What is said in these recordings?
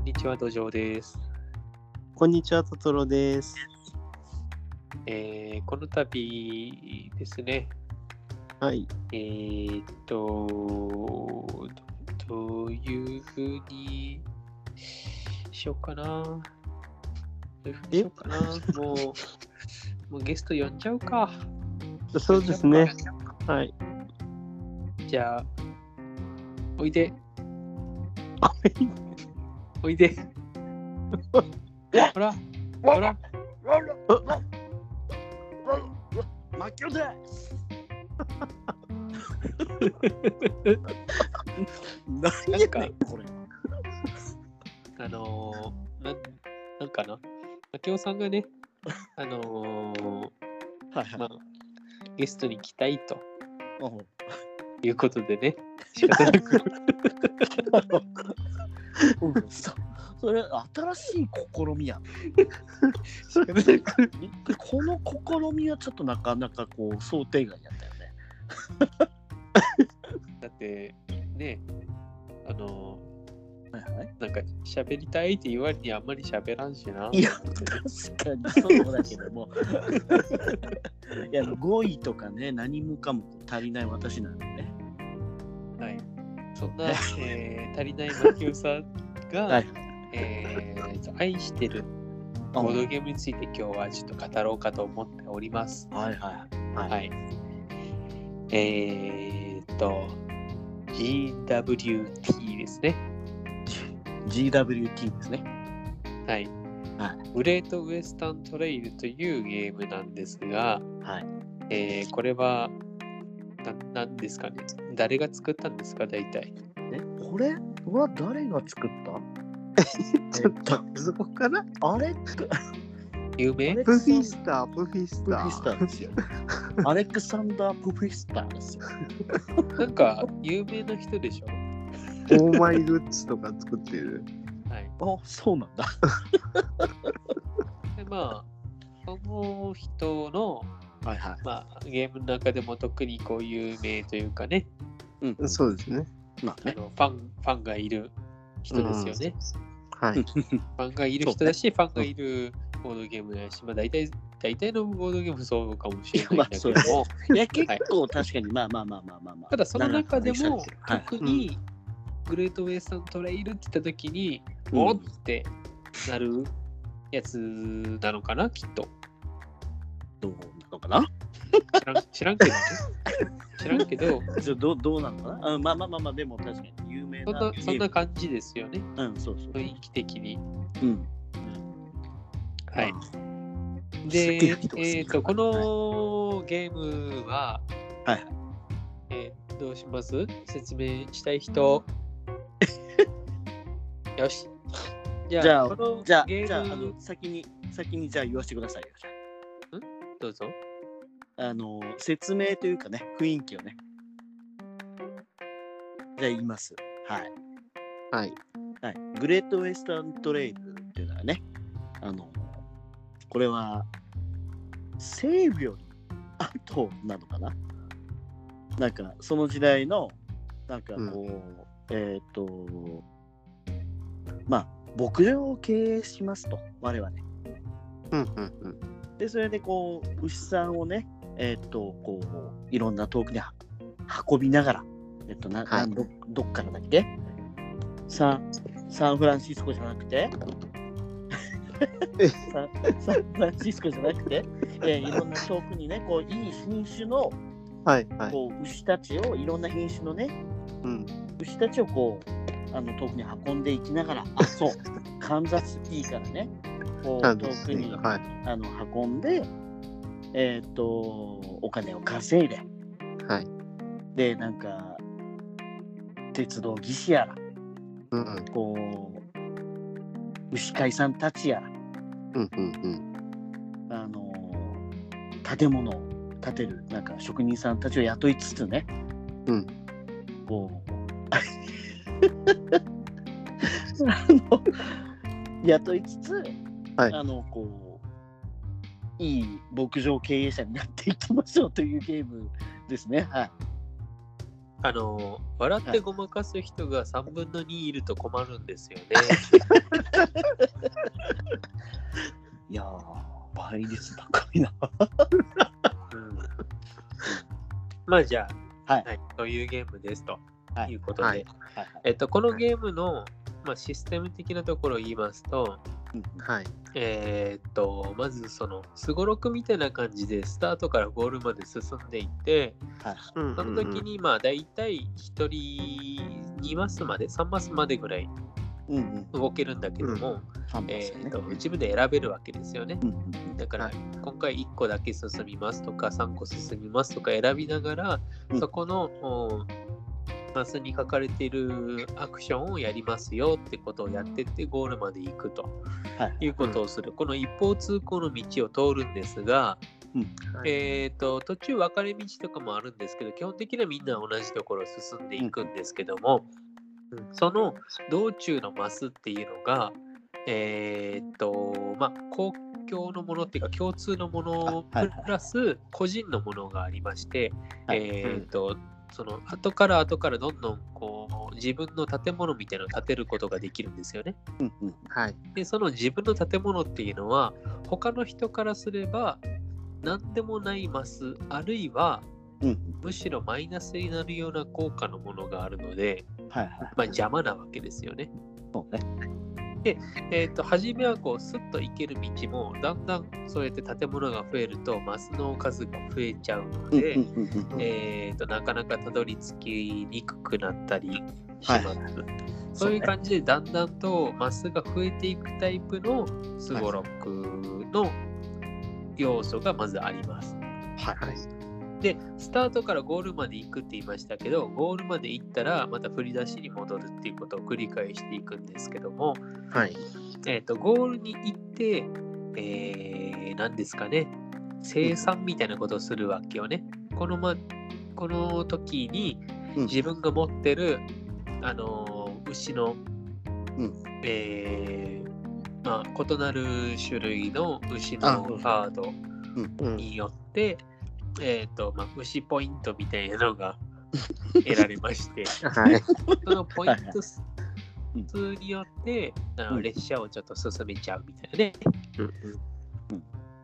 んにちは、土壌です。こんにちは、トトロです。えーこの度ですね、はい。えーっと、どどういうふうにしようかな。どういうふうにしようかな。もう、もうゲスト呼んじゃうか。そうですね。はい。じゃあ、おいで。おいで。ほら、ほら、マキオです。何やねんこれ。あのー、なん、なんかな。明夫さんがね、あのーはいはいまあ、ゲストに来たいとうんいうことでね、仕方なくうんそそれ新しい試みやん。仕方なくこの試みはちょっとなかなかこう想定外やったよね。だって、ね、あのはいはい、ーなんか喋りたいって言われにあんまり喋らんしな。いや確かにそうだけども。いや語彙とかね何もかも足りない私なんでね。はい。そんな、えー足りない明夫さんが、はいえー愛してるボードゲームについて今日はちょっと語ろうかと思っております。はいはいはい。はい。えーっと、GWT ですね。GWT ですね。はい。はグレートウエスタントレイルというゲームなんですが、はい。えーこれは、ななんですかね？誰が作ったんですか、大体。えこれは誰が作った？ちょっと、そこから？あれ有名？れプフィスター、プフィスタプフィスター。ーですよ。アレクサンダー・プフィスターですよ。なんか、有名な人でしょ？オーマイグッズとか作ってる。はい。あ、そうなんだ。で、まあ、その人の、はいはい。まあ、ゲームの中でも特にこう有名というかね、うん、そうですね。まあね。あのファンファンがいる人ですよね。はい。ファンがいる人だし、ファンがいるボードゲームだし、まあ大体、大体のボードゲームそうかもしれないんだけども、いや、結構確かに、まあまあまあまあまあまあ。ただその中でも特にグレートウェイスタントレイルって言った時に、うんおっってなるやつなのかな、きっと。どうなのかな？知らん知らんけどね。知らんけど、じゃあどうどうなのかな？あまあまあまあまあ、でも確かに有名そんな。そんな感じですよね、うん、そうそう。雰囲気的に。うん。はい。好きでえっ、と、このゲームは、はいえーどうします？説明したい人。よし。じゃあ、じゃあじゃあ、ゲじゃあ、あの、先に、先にじゃあ言わせてくださいよ。どうぞ。ああの、説明というかね、雰囲気をね。じゃあ言います。はい。はい。はい、グレートウェスタントレイルっていうのはね、あの、これは西部より後なのかな？なんかその時代の、なんかこう、えっ、と、まあ、牧場を経営しますと、我々。うんうんうん。で、それでこう、牛さんをね、えっ、と、こう、いろんな遠くには運びながら、えっ、と、な、はいどどっからだっけ？サンサンフランシスコじゃなくて？サン サンフランシスコじゃなくて、えーいろんな遠くにね、こう、いい品種のはいはい。こう牛たちを、いろんな品種のね、うん。牛たちをこう、あの遠くに運んでいきながら、あ、そう、カンザスシティからね、こう、遠くにはい。あの運んで、えっ、と、お金を稼いで、はい。で、なんか、鉄道技師やら、うんうんこう、牛飼いさんたちやら、うんうんあの、建物を建てる、なんか職人さんたちを雇いつつね、うんこう、あの、雇いつつ、はいあの、こう、いい牧場経営者になっていきましょうというゲームですね。はい。あの、笑ってごまかす人が3分の2いると困るんですよね。いやー、倍率高いな。うん、まあじゃあ、はいはい、というゲームですとはい。いうことで、はい。はいえっと、このゲームの、まあ、システム的なところを言いますと、うんはい。えーっと、まずその、すごろくみたいな感じで、スタートからゴールまで進んでいって、うんその時に、まあ、大体1人2マスまで、3マスまでぐらいうんうん。動けるんだけども、三番ですよね。えーっと自分で選べるわけですよね。うんうんだからはい。今回1個だけ進みますとか3個進みますとか選びながら、うん。そこのおマスに書かれているアクションをやりますよってことをやってってゴールまで行くとはい。いうことをする。この一方通行の道を通るんですが、はい。えー、と途中分かれ道とかもあるんですけど基本的にはみんな同じところを進んでいくんですけども、その道中のマスっていうのがえー、とまあ公共のものっていうか共通のものプラス個人のものがありまして、はい。えー、とその後から後からどんどんこう自分の建物みたいなのを建てることができるんですよね。うんうん。はい。でその自分の建物っていうのは他の人からすれば何でもないマスあるいはうん。むしろマイナスになるような効果のものがあるので、はいはい。まあ、邪魔なわけですよね。そうね。えー、と初めはこうスッと行ける道もだんだんそうやって建物が増えるとマスの数が増えちゃうので、えー、となかなかたどり着きにくくなったりします。はいそういう感じでだんだんとマスが増えていくタイプのすごろくの要素がまずあります。はい。はい。で、スタートからゴールまで行くって言いましたけど、ゴールまで行ったらまた振り出しに戻るっていうことを繰り返していくんですけども、はい。えー、とゴールに行って、えー、何ですかね、生産みたいなことをするわけよね。この,、ま、この時にうん自分が持ってる、あのー牛の、うんえーまあ、異なる種類の牛あのカードうん。によって、えーとまあ、牛ポイントみたいなのが得られまして、はい。そのポイント数うんによって、あうんの列車をちょっと進めちゃうみたいなね。うん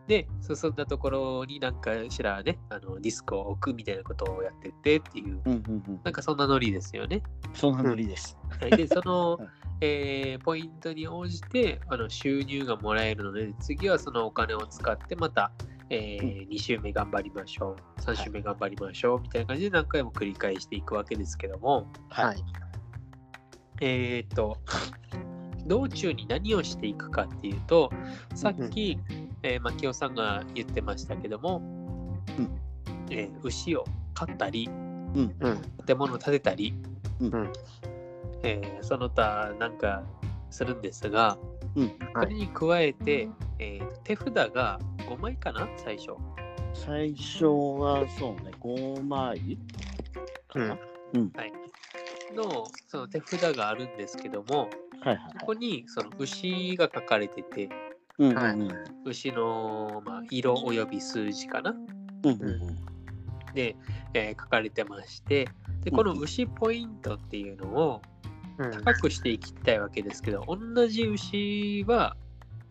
で、進んだところになんかしらね、あのディスクを置くみたいなことをやってってっていう、うんうんうん。なんかそんなノリですよね。そんなノリです。はいで、その はい、えーポイントに応じてあの収入がもらえるので、次はそのお金を使ってまた、え2週目頑張りましょう、3週目頑張りましょうみたいな感じで何回も繰り返していくわけですけども、はい。えっ、と、道中に何をしていくかっていうと、さっき、えー、牧雄さんが言ってましたけども、うんえー牛を飼ったり、うんうん。建物を建てたり、うん。えーその他なんかするんですが、うん。はいそれに加えて、えー手札が5枚かな、最初。最初はそうね、5枚かな。はい、のその手札があるんですけども、はいはいそこにその牛が書かれてて、うん。はい。うん牛の、まあ、色および数字かな。うん。うんで、えー書かれてまして、でこの牛ポイントっていうのをうん。高くしていきたいわけですけど、同じ牛は、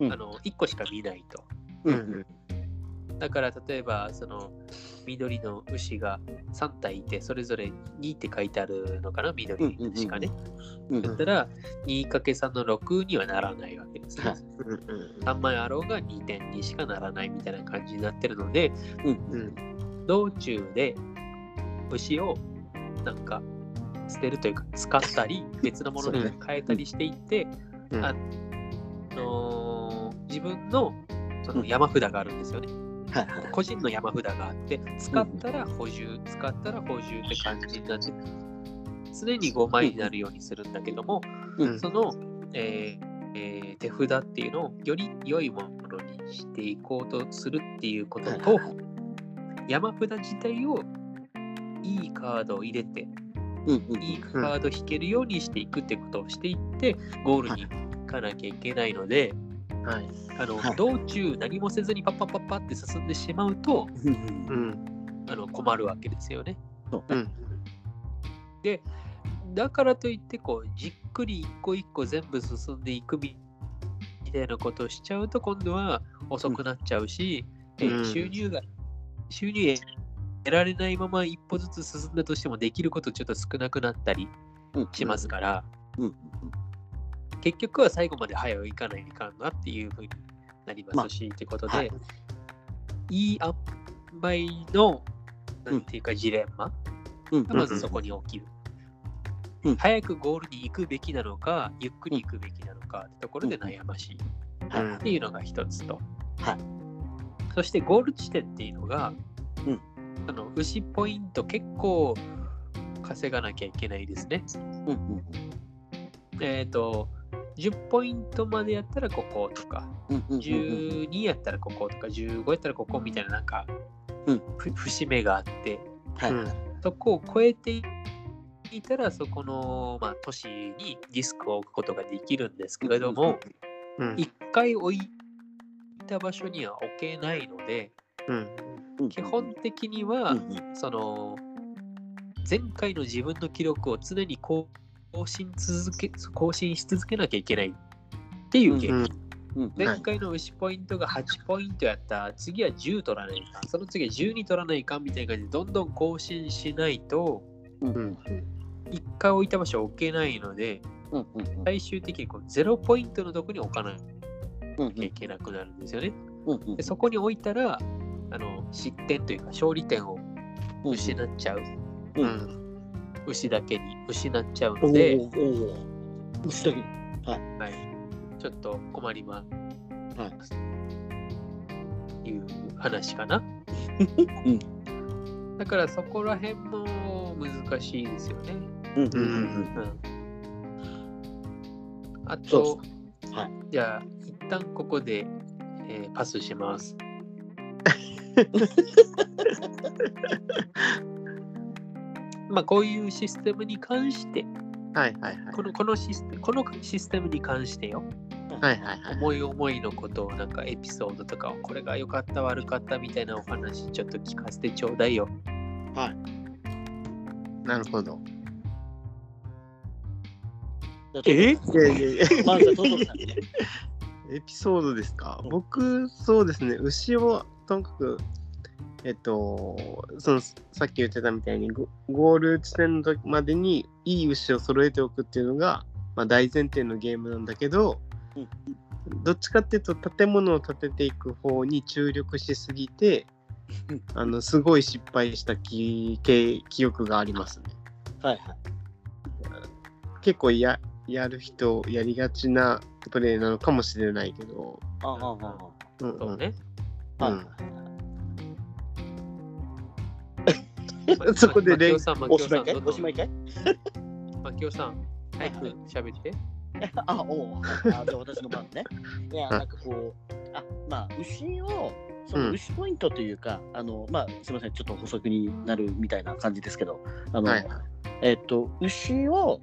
うんあの1個しか見ないと。ううんん。だから例えばその緑の牛が3体いてそれぞれ2って書いてあるのかな？緑しかね。うんだったら 2×3 の6にはならないわけですね。はいうん。3枚あろうが2点にしかならないみたいな感じになってるのでうん。道中で牛をなんか捨てるというか使ったり別のものに変えたりしていって、うん。あのー自分のその山札があるんですよね。はいはい。個人の山札があって、使ったら補充、使ったら補充って感じになって、常に5枚になるようにするんだけども、うんその、えーえー手札っていうのをより良いものにしていこうとするっていうことと山札自体をいいカードを入れて、いいカード引けるようにしていくってことをしていって、ゴールに行かなきゃいけないので、はい。あのはい道中何もせずにパッパッパッパって進んでしまうと、うんうん。あの困るわけですよね。そうねうん。で、だからといってこう、じっくり一個一個全部進んでいくみたいなことをしちゃうと、今度は遅くなっちゃうし、えうん収入が、収入得られないまま一歩ずつ進んだとしても、できることちょっと少なくなったりうんしますから、うん結局は最後まで早くいかないかんなっていうふうになりますし、ってことで、はい。い、い塩梅の、なんていうか、ジレンマうん。がまずそこに起きる。うん。早くゴールに行くべきなのか、ゆっくり行くべきなのかってところで悩ましい。はい。っていうのが一つと。はい。そしてゴール地点っていうのが、うん。あの牛ポイント結構稼がなきゃいけないですね。うん。うん。えっ、と、10ポイントまでやったらこことか、うんうんうんうん。12やったらこことか、15やったらここみたいななんか、うん。ふ節目があって、はいうん。そこを超えていたら、そこの、まあ、都市にディスクを置くことができるんですけれども、うん一回置いた場所には置けないので、基本的には、その、前回の自分の記録を常に更新続け更新し続けなきゃいけないっていうゲーム。うんうん。前回の牛ポイントが8ポイントやった、次は10取らないか、その次は12取らないかみたいな感じで、どんどん更新しないと、うん。1回置いた場所を置けないので、うんうんうん。最終的にこう0ポイントのとこに置かなうんきゃいけなくなるんですよね。うんうん。でそこに置いたら、あの失点というか勝利点を失っちゃう、ううんん牛だけに失っちゃうおので、おおお牛だけはい、ちょっと困りまはい。う話かな。うん。だからそこら辺も難しいですよね。うんうんうん。うん、あそと、はい。じゃあ、一旦ここで、えーパスします。まあ、こういうシステムに関して、はいはいはい。このこのシステムこのシステムに関してよ、はいはいはい思い思いのことを、なんかエピソードとかを、これが良かった、悪かったみたいなお話、ちょっと聞かせてちょうだいよ。なるほど。え？いやいやいや。まずはトトさんね。エピソードですか？うん。僕、そうですね、牛をとにかく、えっと、そのさっき言ってたみたいにゴ、ゴール地点の時までにいい牛を揃えておくっていうのが、まあ、大前提のゲームなんだけど、うん。どっちかっていうと、建物を建てていく方に注力しすぎてうん、あのすごい失敗した記記記憶がありますね。はいはい。結構ややる人、やりがちなプレイなのかもしれないけど、ああああうんうん。そうね。ああうん そこでレイマキオさん、マキオさん、おしまいかい？おしまいかいマキオさん、早く喋って。あ、おうあじゃあ私の番ね。いや、なんかこう、あ、まあ、牛を、そのうん牛ポイントというか、あの、まあ、すみません、ちょっと補足になるみたいな感じですけど、あの、はいえっと、牛を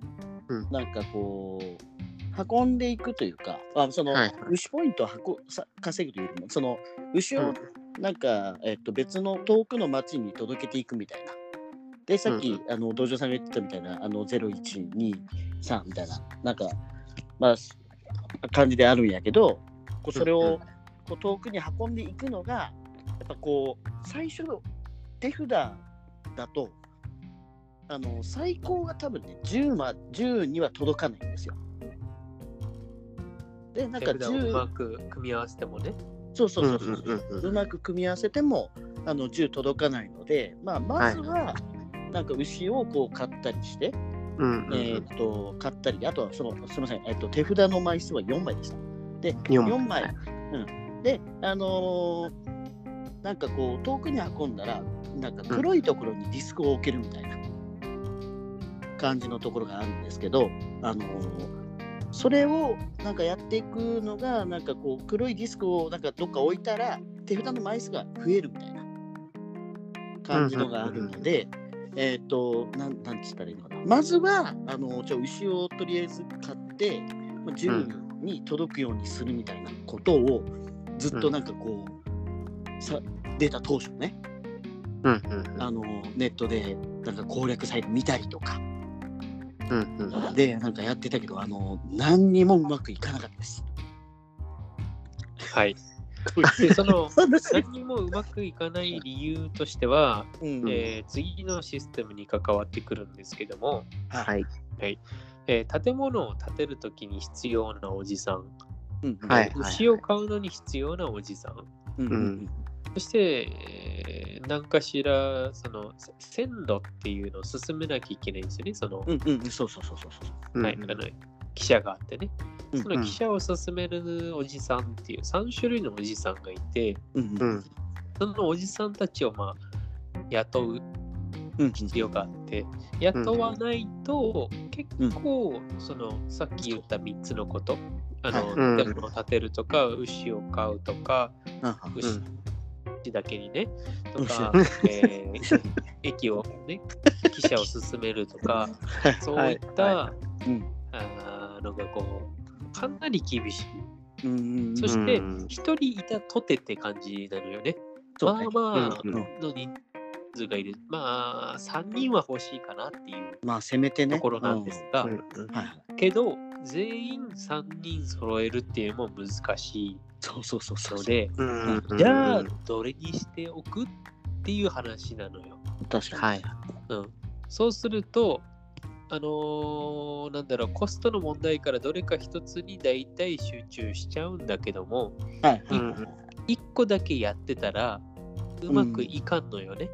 うん、なんかこう、運んでいくというか、あその、はい牛ポイントを運さ稼ぐというよりも、その、牛をうんなんか、えっと、別の遠くの町に届けていくみたいな。で、さっき、あの、道場さんが言ってたみたいな、あの、0123みたいな、なんか、まあ、感じであるんやけど、こうそれうんをこう遠くに運んでいくのが、やっぱこう、最初の手札だと、あの最高が多分ね10、ま、10には届かないんですよ。で、なんか手札をうま10、く組み合わせてもね。そうそうそうそう、うんうんうまく組み合わせてもあの10届かないので、まあ、まずは、なんか牛をこう買ったりして、うんえーっと買ったり、あとはそのすみません、えーっと手札の枚数は4枚でした。で、4 4枚。枚。うん、で、あのーなんかこう遠くに運んだら、なんか黒いところにディスクを置けるみたいな感じのところがあるんですけど、あのーそれをなんかやっていくのが、なんかこう黒いディスクをなんかどっか置いたら、手札の枚数が増えるみたいな感じのがあるので、えっ、と、なんなんつったらいいのかな。まずは、あの、じゃあ牛をとりあえず買って、まあ10に届くようにするみたいなことを、ずっとなんかこう、さ出た当初ね、あの、ネットでなんか攻略サイト見たりとか、うんうん。で、なんかやってたけど、あの、何にもうまくいかなかったです。はい。で、その、話何にもうまくいかない理由としては、うんえー次のシステムに関わってくるんですけども、はい。えー建物を建てるときに必要なおじさん、うんはい牛を飼うのに必要なおじさん、うんうんそして、えー何かしらそのせ線路っていうのを進めなきゃいけないんですよね、その、うんうんうん、そうそうそうそうそう。はい、あの汽車があってね。うんその汽車を進めるおじさんっていう3種類のおじさんがいて、うんうん。うん。そのおじさんたちをまあ雇ううん。必要があって、雇わないと結構、そのさっき言った3つのこと、あの、うん。建物を建てるとか、牛を飼うとか、あ牛だけにね、と牛か、えー 駅をね、汽車を進めるとか、そういった、のがこう、かなり厳しい。そしてうん、一人いたとてって感じなのよね。まあまあ、の人数がいる。まあ、3人は欲しいかなっていうまあ、せめてね。ところなんですが。けど、全員3人揃えるっていうのも難しそうそうそうそう。で、うんうんじゃあ、どれにしておくっていう話なのよ。確かに。はい。うん、そうすると、あのーなんだろう、コストの問題からどれか一つに大体集中しちゃうんだけども、はい。うはいん一個だけやってたら、うまくいかんのよね。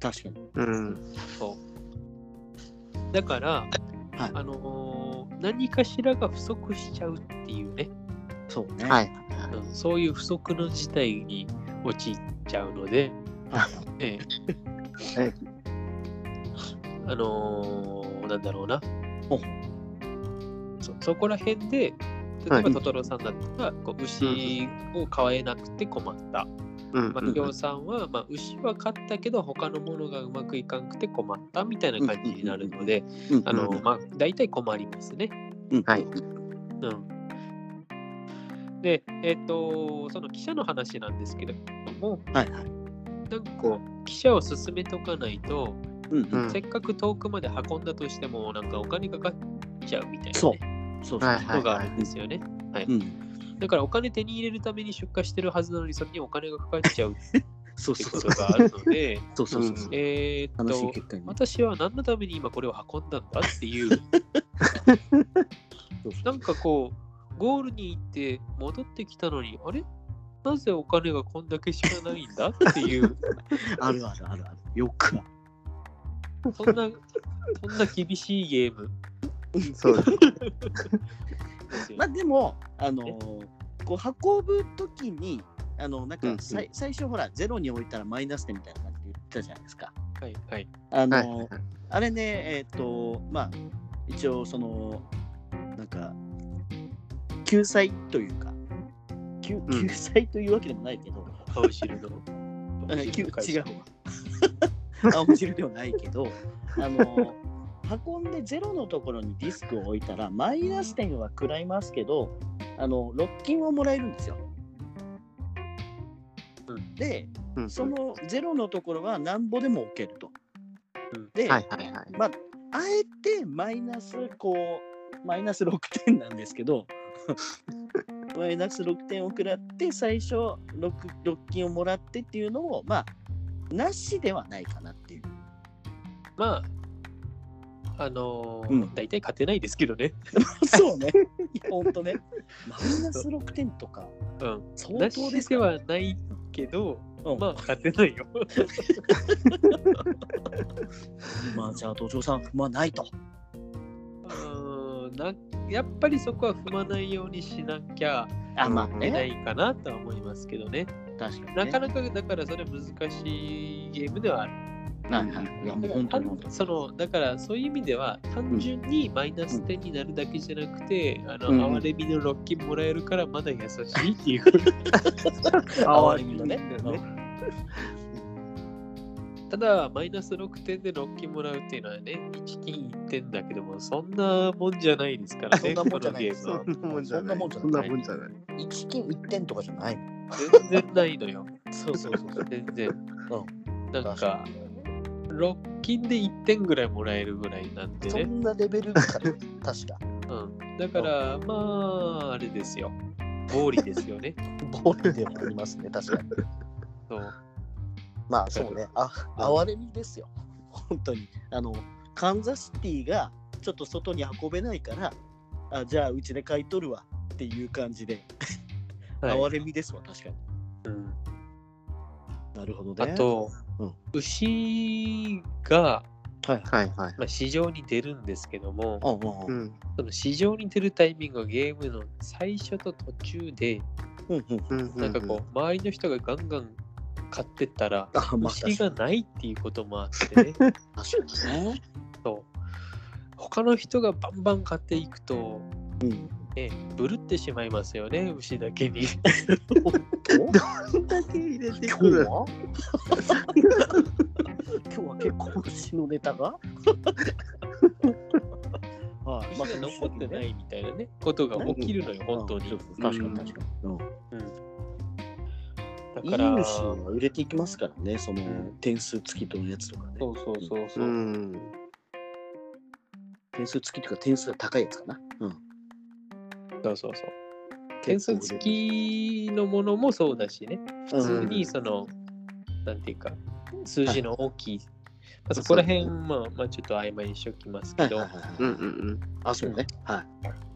確かに。うん。そうだから、はいあのー何かしらが不足しちゃうっていうね、そうね。。はいい。うんそういう不足の事態に陥っちゃうので、あのーなんだろうなおそ。そこら辺で、例はいえばトトロさんだったら、こう牛を飼えなくて困った。うんまあ、ヒョウさんは、まあ、牛は飼ったけど、他のものがうまくいかんくて困ったみたいな感じになるので、うんあの、うんまあ、大体困りますね。うんはい。うん。で、えっ、と、その記者の話なんですけれども、はいはい。なんかこう、記者を進めとかないと、うんうん。うんせっかく遠くまで運んだとしても、なんかお金かかっちゃうみたいな、ね、そうそうそう。はいことがあるんですよね。うん。だからお金手に入れるために出荷してるはずなのに、それにお金がかかっちゃうっ そうてそうそう。ことがあるので、そうそうそうそう。えーっと、ね。私は何のために今これを運んだんだっていう、そうそうなんかこう、ゴールに行って戻ってきたのに、あれ？なぜお金がこんだけしかないんだっていう、あるあるあるある。よく。そんな、そんな厳しいゲームそうです。まあでも、あのーこう運ぶときに、あの、なんうんかさい、最初ほら、ゼロに置いたらマイナス点みたいな感じで言ったじゃないですか。はいはい。あのはいー。あれね、えっ、と、まあ、一応、その、なんか、救済というか、救ん救済というわけでもないけど、青汁の。あ青汁ではないけど、あの、運んでゼロのところにディスクを置いたら、マイナス点は食らいますけど、あの、ロッキンをもらえるんですよ。うんで、うんそのゼロのところはなんぼでも置けると。うんで、はいはいはい。まあ、あえてマイナスこうマイナス6点なんですけど マイナス6点を食らって最初 6, 6金をもらってっていうのもまあなしではないかなっていう。まあ、あのーうん大体勝てないですけどね。そうね。ほんとね。マイナス6点とかうん。相なしで当ですからはないけど、うんまあ、勝てないよ。まあじゃあ土壌さん不満ないと。なやっぱりそこは踏まないようにしなきゃあまあいけなね。いかなとは思いますけどね。確かに、ね。なかなかだからそれ難しいゲームではある。はいはい。いやもう本当に本当に。そのだからそういう意味では単純にマイナス点になるだけじゃなくて、あの、うん哀れみのロッキンもらえるからまだ優しいっていう。哀れみのね。ただ、マイナス6点でロッキンもらうっていうのはね、1金1点だけども、そんなもんじゃないですからね、そんなもんじゃないこのゲームはそんなもんじゃない。そそんんなもんじなもんじゃない。1金1点とかじゃないもん。全然ないのよ。そうそうそう。全然。うなんか、6金で1点ぐらいもらえるぐらいなんでね。そんなレベルかな、確か。うん、だから、まあ、あれですよ。暴利ですよね。ボールではありますね、確かに。そうまあそうね、あ、哀れみですよ。本当に。あの、カンザスシティがちょっと外に運べないから、あじゃあうちで買い取るわっていう感じで、はい哀れみですわ、確かに。うんなるほどね。あと、うん牛が、はいはい。はいはい。まあ、市場に出るんですけども、ああ、うん、うん。その市場に出るタイミングはゲームの最初と途中で、うん、うん。うん。なんかこう、周りの人がガンガン買ってったら、あ、まあ、牛がないっていうこともあってね。確かにね。そう他の人がバンバン買っていくと、うん。ね、ブルってしまいますよね、牛だけに。おどんだけ入れて今くる？日は？今日は結構牛のネタが？はい、牛が残ってないみたいなね、ことが起きるのよ、本当に。うん確かに確かに。うんいいだから、牛は売れていきますからね、その点数付きとのやつとかね。そうそうそうそうう。ん。点数付きというか点数が高いやつかな。うん。そうそうそう。点数付きのものもそうだしね、うん普通にその、なんていうか、数字の大きい、まあ、そこら辺、まあ、まあ、ちょっと曖昧にしておきますけど、はいはいはいうんうんあ、そうね。はい。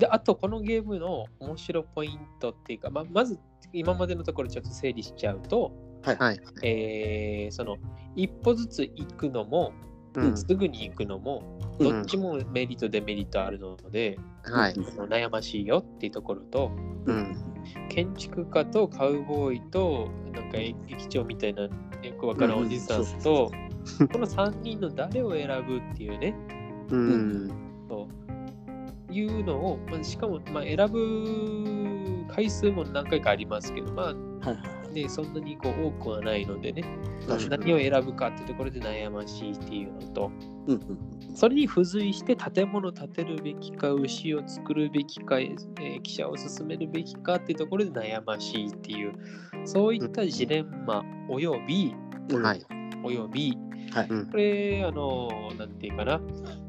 で、あとこのゲームの面白ポイントっていうか、まあ、まず今までのところちょっと整理しちゃうと、はいうん。はい。えーその一歩ずつ行くのも、うん。すぐに行くのも、うんどっちもメリット、デメリットあるので、はい。その悩ましいよっていうところと、うん。建築家とカウボーイと、なんか駅長みたいなよくわからんおじさんと、この3人の誰を選ぶっていうね、うん。そういうのを、まあ、しかも、まあ、選ぶ回数も何回かありますけど、まあ。ね、そんなにこう多くはないのでね。何を選ぶかっていうところで悩ましいっていうのと、それに付随して建物を建てるべきか、牛を作るべきか、えー記者を進めるべきかっていうところで悩ましいっていう、そういったジレンマおよび、うん。はい。および、はい。うん。これ、あの、なんていうかな、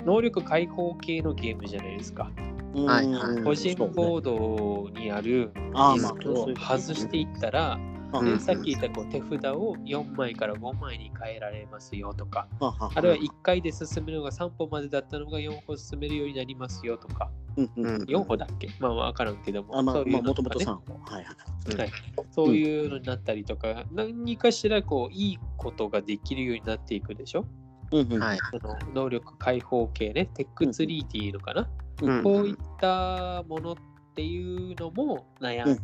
能力解放系のゲームじゃないですか。はい個人そうね。ボードにあるあーディスクを外していったら、うん。でさっき言ったこう手札を4枚から5枚に変えられますよとか、あるいは1回で進めるのが3歩までだったのが4歩進めるようになりますよとか、うんうんうん。4歩だっけ？まあわからんけども、あまあまあそういうのとかね。もともと3本はいはいはい。そういうのになったりとか、何かしらこういいことができるようになっていくでしょ？うんうん。はい。その能力解放系ね、テックツリーっていうのかな、うんこういったものっていうのも悩うん。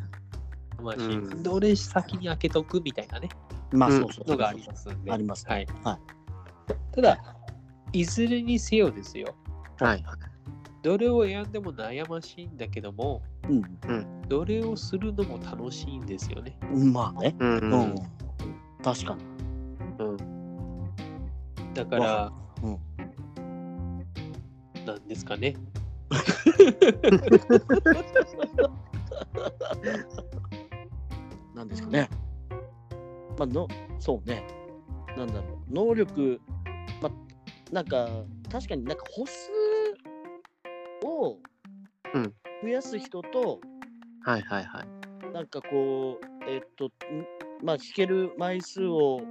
ましい、うん。どれ先に開けとくみたいなね、まあうんそうそう。のがありますんで。ありますね。はい。はい。ただ、いずれにせよですよ、はい。どれを選んでも悩ましいんだけども、うん。どれをするのも楽しいんですよね。うんまあね。う。うん。ん確かに。うん。だから、うん。なんですかね。なんですかね。まあのそうね。なんだろう。能力まあなんか確かになんか歩数をうん増やす人と、はいはいはい。なんかこう、えっと、んまあ、弾ける枚数を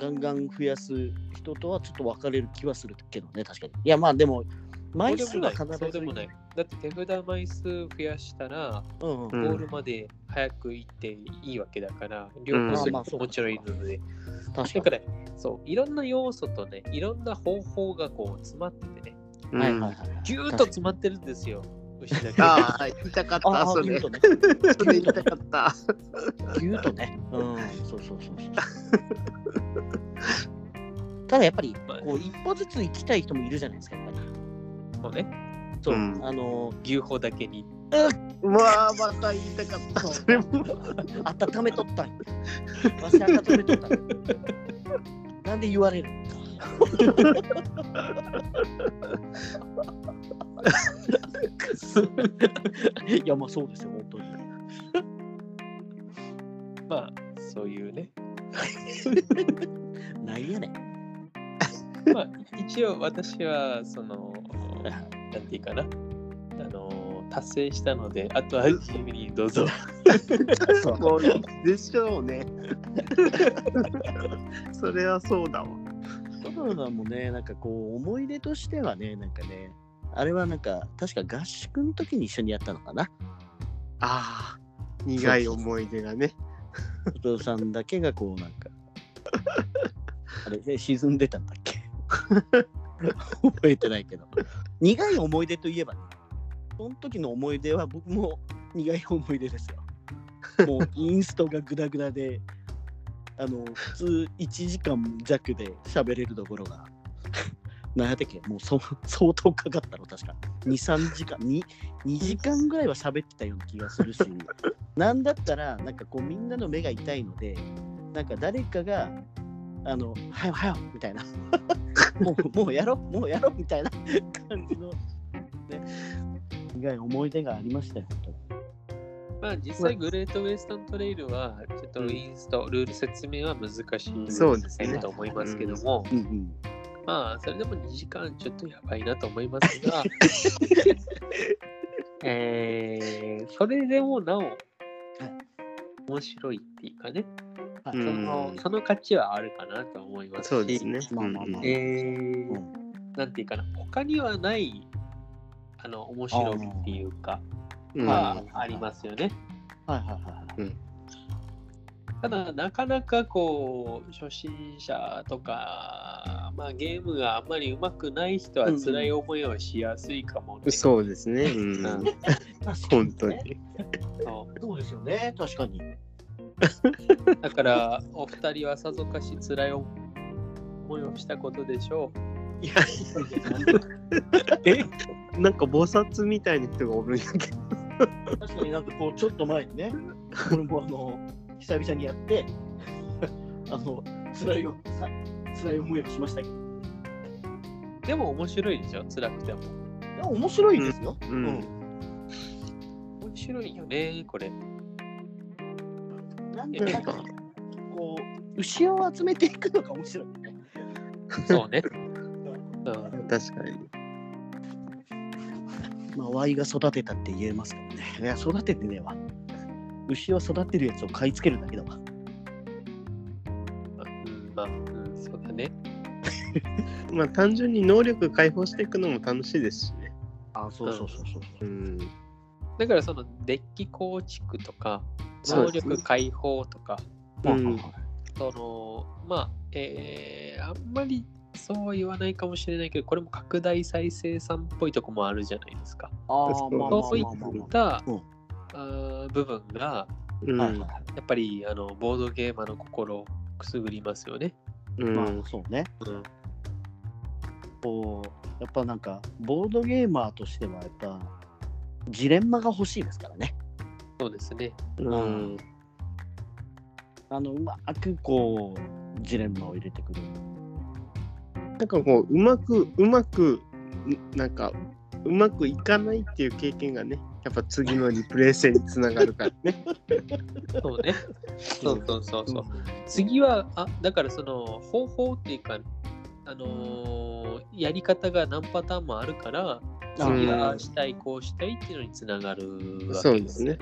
ガンガン増やす人とはちょっと分かれる気はするけどね、確かに。いや、まあでも、枚数は必ず。そうでもない。だって手札枚数増やしたら、うんうん。うんゴールまで早く行っていいわけだから、両方するもちろんいるので。確かだから、そう、いろんな要素とね、いろんな方法がこう詰まっててね、に。はいはいはい。ぎゅーっと詰まってるんですよ。ああ、言いたかった、ああ、それ。ギューとね。それ言いたかった。ギューとね。うん、そうそうそうそう。ただやっぱり、まあこう、一歩ずつ行きたい人もいるじゃないですか、やっぱり。もうね、そう、うんあの牛歩だけに。うわあ、また言いたかった。それも。温めとったわし温めとったなんで言われるんいや、まあそうですよ、本当に。まあ、そういうね。なんやねん。一応私は、その、なんていうかな、あの、達成したので、あとは自由にどうぞ。そうでしょうね。それはそうだわ。コロナもね、なんかこう、思い出としてはね、なんかね、あれはなんか、確か合宿の時に一緒にやったのかな。ああ、苦い思い出がね。お父さんだけがこう、なんか、あれ、ね、沈んでたんだっけ？覚えてないけど。苦い思い出といえばね、その時の思い出は僕も苦い思い出ですよ。もうインストがグダグダで、あの、普通1時間弱で喋れるところが、何やったっけ？もうそ相当かかったの、確か。2、3時間、2, 2時間ぐらいは喋ってたような気がするし、なんだったら、なんかこうみんなの目が痛いので、なんか誰かが、あの、はよはよみたいな、もうもうやろう、もうやろうみたいな感じの、ね、苦い思い出がありましたよ、本当に。まあ実際グレートウェスタントレイルはちょっとインスト、ルール説明は難しいそうですね。と思いますけども、うんうん。まあそれでも2時間ちょっとやばいなと思いますが、えー、それでもなお面白いっていうかね、はい。うん。そのその価値はあるかなと思いますし、そうですね。まあまあまあ。えーうん。なんていうかな、他にはないあの面白みっていうか、うんまあ、ありますよね。はいはいはいはい。ただ、なかなかこう、初心者とか、まあ、ゲームがあんまり上手くない人は辛い思いをしやすいかもね。そうですね。うんうん本当に。そうそうですよね、確かに。だから、お二人はさぞかし辛い思いをしたことでしょいや、え？なんか菩薩みたいな人がおるんやけど。確かになんかこう、ちょっと前にね、俺もあの、久々にやって、あの、辛いよ、さ辛い思いをしましたけど。う。でも面白いでしょ、辛くても。いや面白いですよ。うん面白いよね、これ。なんで、えなんか、こう、牛を集めていくのが面白いよね。そうね。うん、確かに。まあ、ワイが育てたって言えますからね。いや、育ててねえわ。牛を育てるやつを買い付けるだけだわ。うん、まあ、うん、そうだね。まあ単純に能力解放していくのも楽しいですしね。あ、そうそうそうそう。うん。だから、そのデッキ構築とか、能力解放とか、うんその、まあ、えーあんまりそうは言わないかもしれないけど、これも拡大再生産っぽいとこもあるじゃないですか。ああ、そういった、部分が、うん。やっぱりあのボードゲーマーの心をくすぐりますよね。うんまあ、そうね。うん、こう、やっぱなんか、ボードゲーマーとしては、やっぱ、ジレンマが欲しいですからね。そうですね。うん。あの、うまくこう、ジレンマを入れてくる。なんかこう、うまく、うまく、んなんか、うまくいかないっていう経験がね、やっぱ次のリプレイ戦につながるからね。そうね。そうそうそうそう。次は、あだからその方法っていうか、あのーやり方が何パターンもあるから、次はしたい、こうしたいっていうのにつながるわそうでけですね。。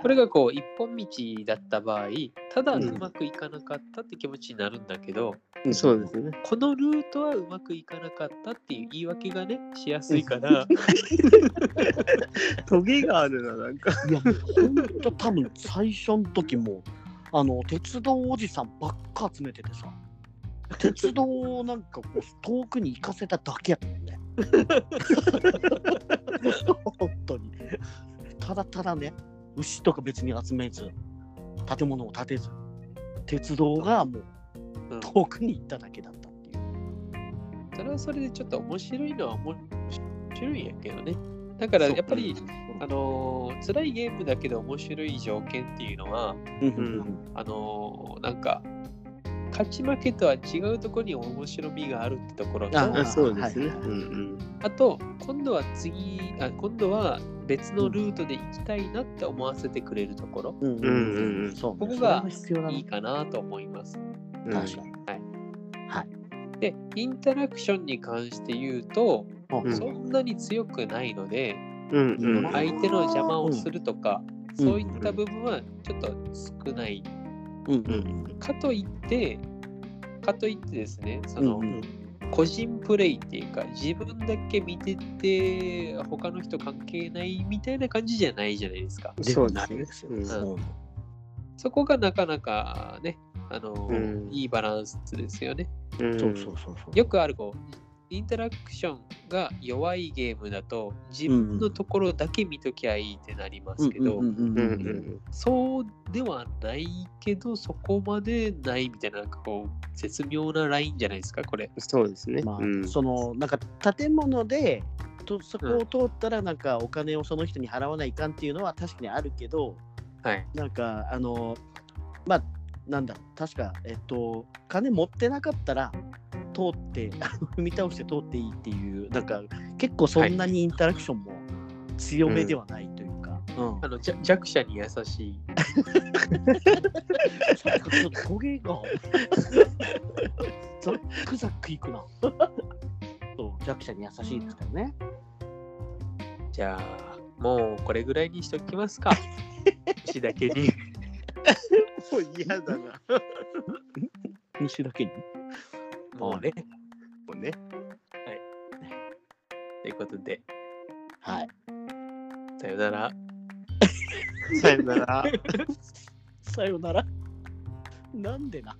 これがこう一本道だった場合、ただうんうまくいかなかったって気持ちになるんだけど、そうですね。このルートはうまくいかなかったっていう言い訳がね、しやすいから、トゲがあるな、なんか。いや、ほんと多分最初の時も、あの、鉄道おじさんばっか集めててさ、鉄道をなんかこう遠くに行かせただけやったもんね。本当に。ただただね、牛とか別に集めず、建物を建てず、鉄道がもううん遠くに行っただけだったっていう。それはそれでちょっと面白いのは面白いんやけどね。だからやっぱり、あのー辛いゲームだけど面白い条件っていうのは、うんうんあのーなんか、勝ち負けとは違うところに面白みがあるってところと、ああそうですね。はいはいうんあと、今度は次あ、今度は別のルートで行きたいなって思わせてくれるところ、うんうんうんうんそうね、ここがいいかなと思います。うん。確かに。で、インタラクションに関して言うと、うんそんなに強くないので、うんうん相手の邪魔をするとか、うんそういった部分はちょっと少ない。うんうんかといって、かといってですね、その、うん個人プレイっていうか、自分だけ見てて、他の人関係ないみたいな感じじゃないじゃないですか。でもないですよ。うんうんそこがなかなかね、あの、うんいいバランスですよね。うんそうそうそうそう。よくあるこう、インタラクションが弱いゲームだと、自分のところだけ見ときゃいいってなりますけど、そうではないけど、そこまでないみたいな、なんかこう、絶妙なラインじゃないですか、これ。そうですね。まあ、うんそのなんか建物でとそこを通ったらなんかお金をその人に払わないかんっていうのは確かにあるけどはい。なんかあのまあなんだ確かえっと金持ってなかったら通って 踏み倒して通っていいっていうなんか結構そんなにインタラクションも強めではないというか、うんあのじゃ弱者に優しい。ちょっと焦げがザックザックいくなそう弱者に優しいですからねじゃあ、もうこれぐらいにしときますか。牛だけに。もう嫌だな。西だけに？もうね。もうね。ということで、はいさよなら。さよなら。さよなら なんでな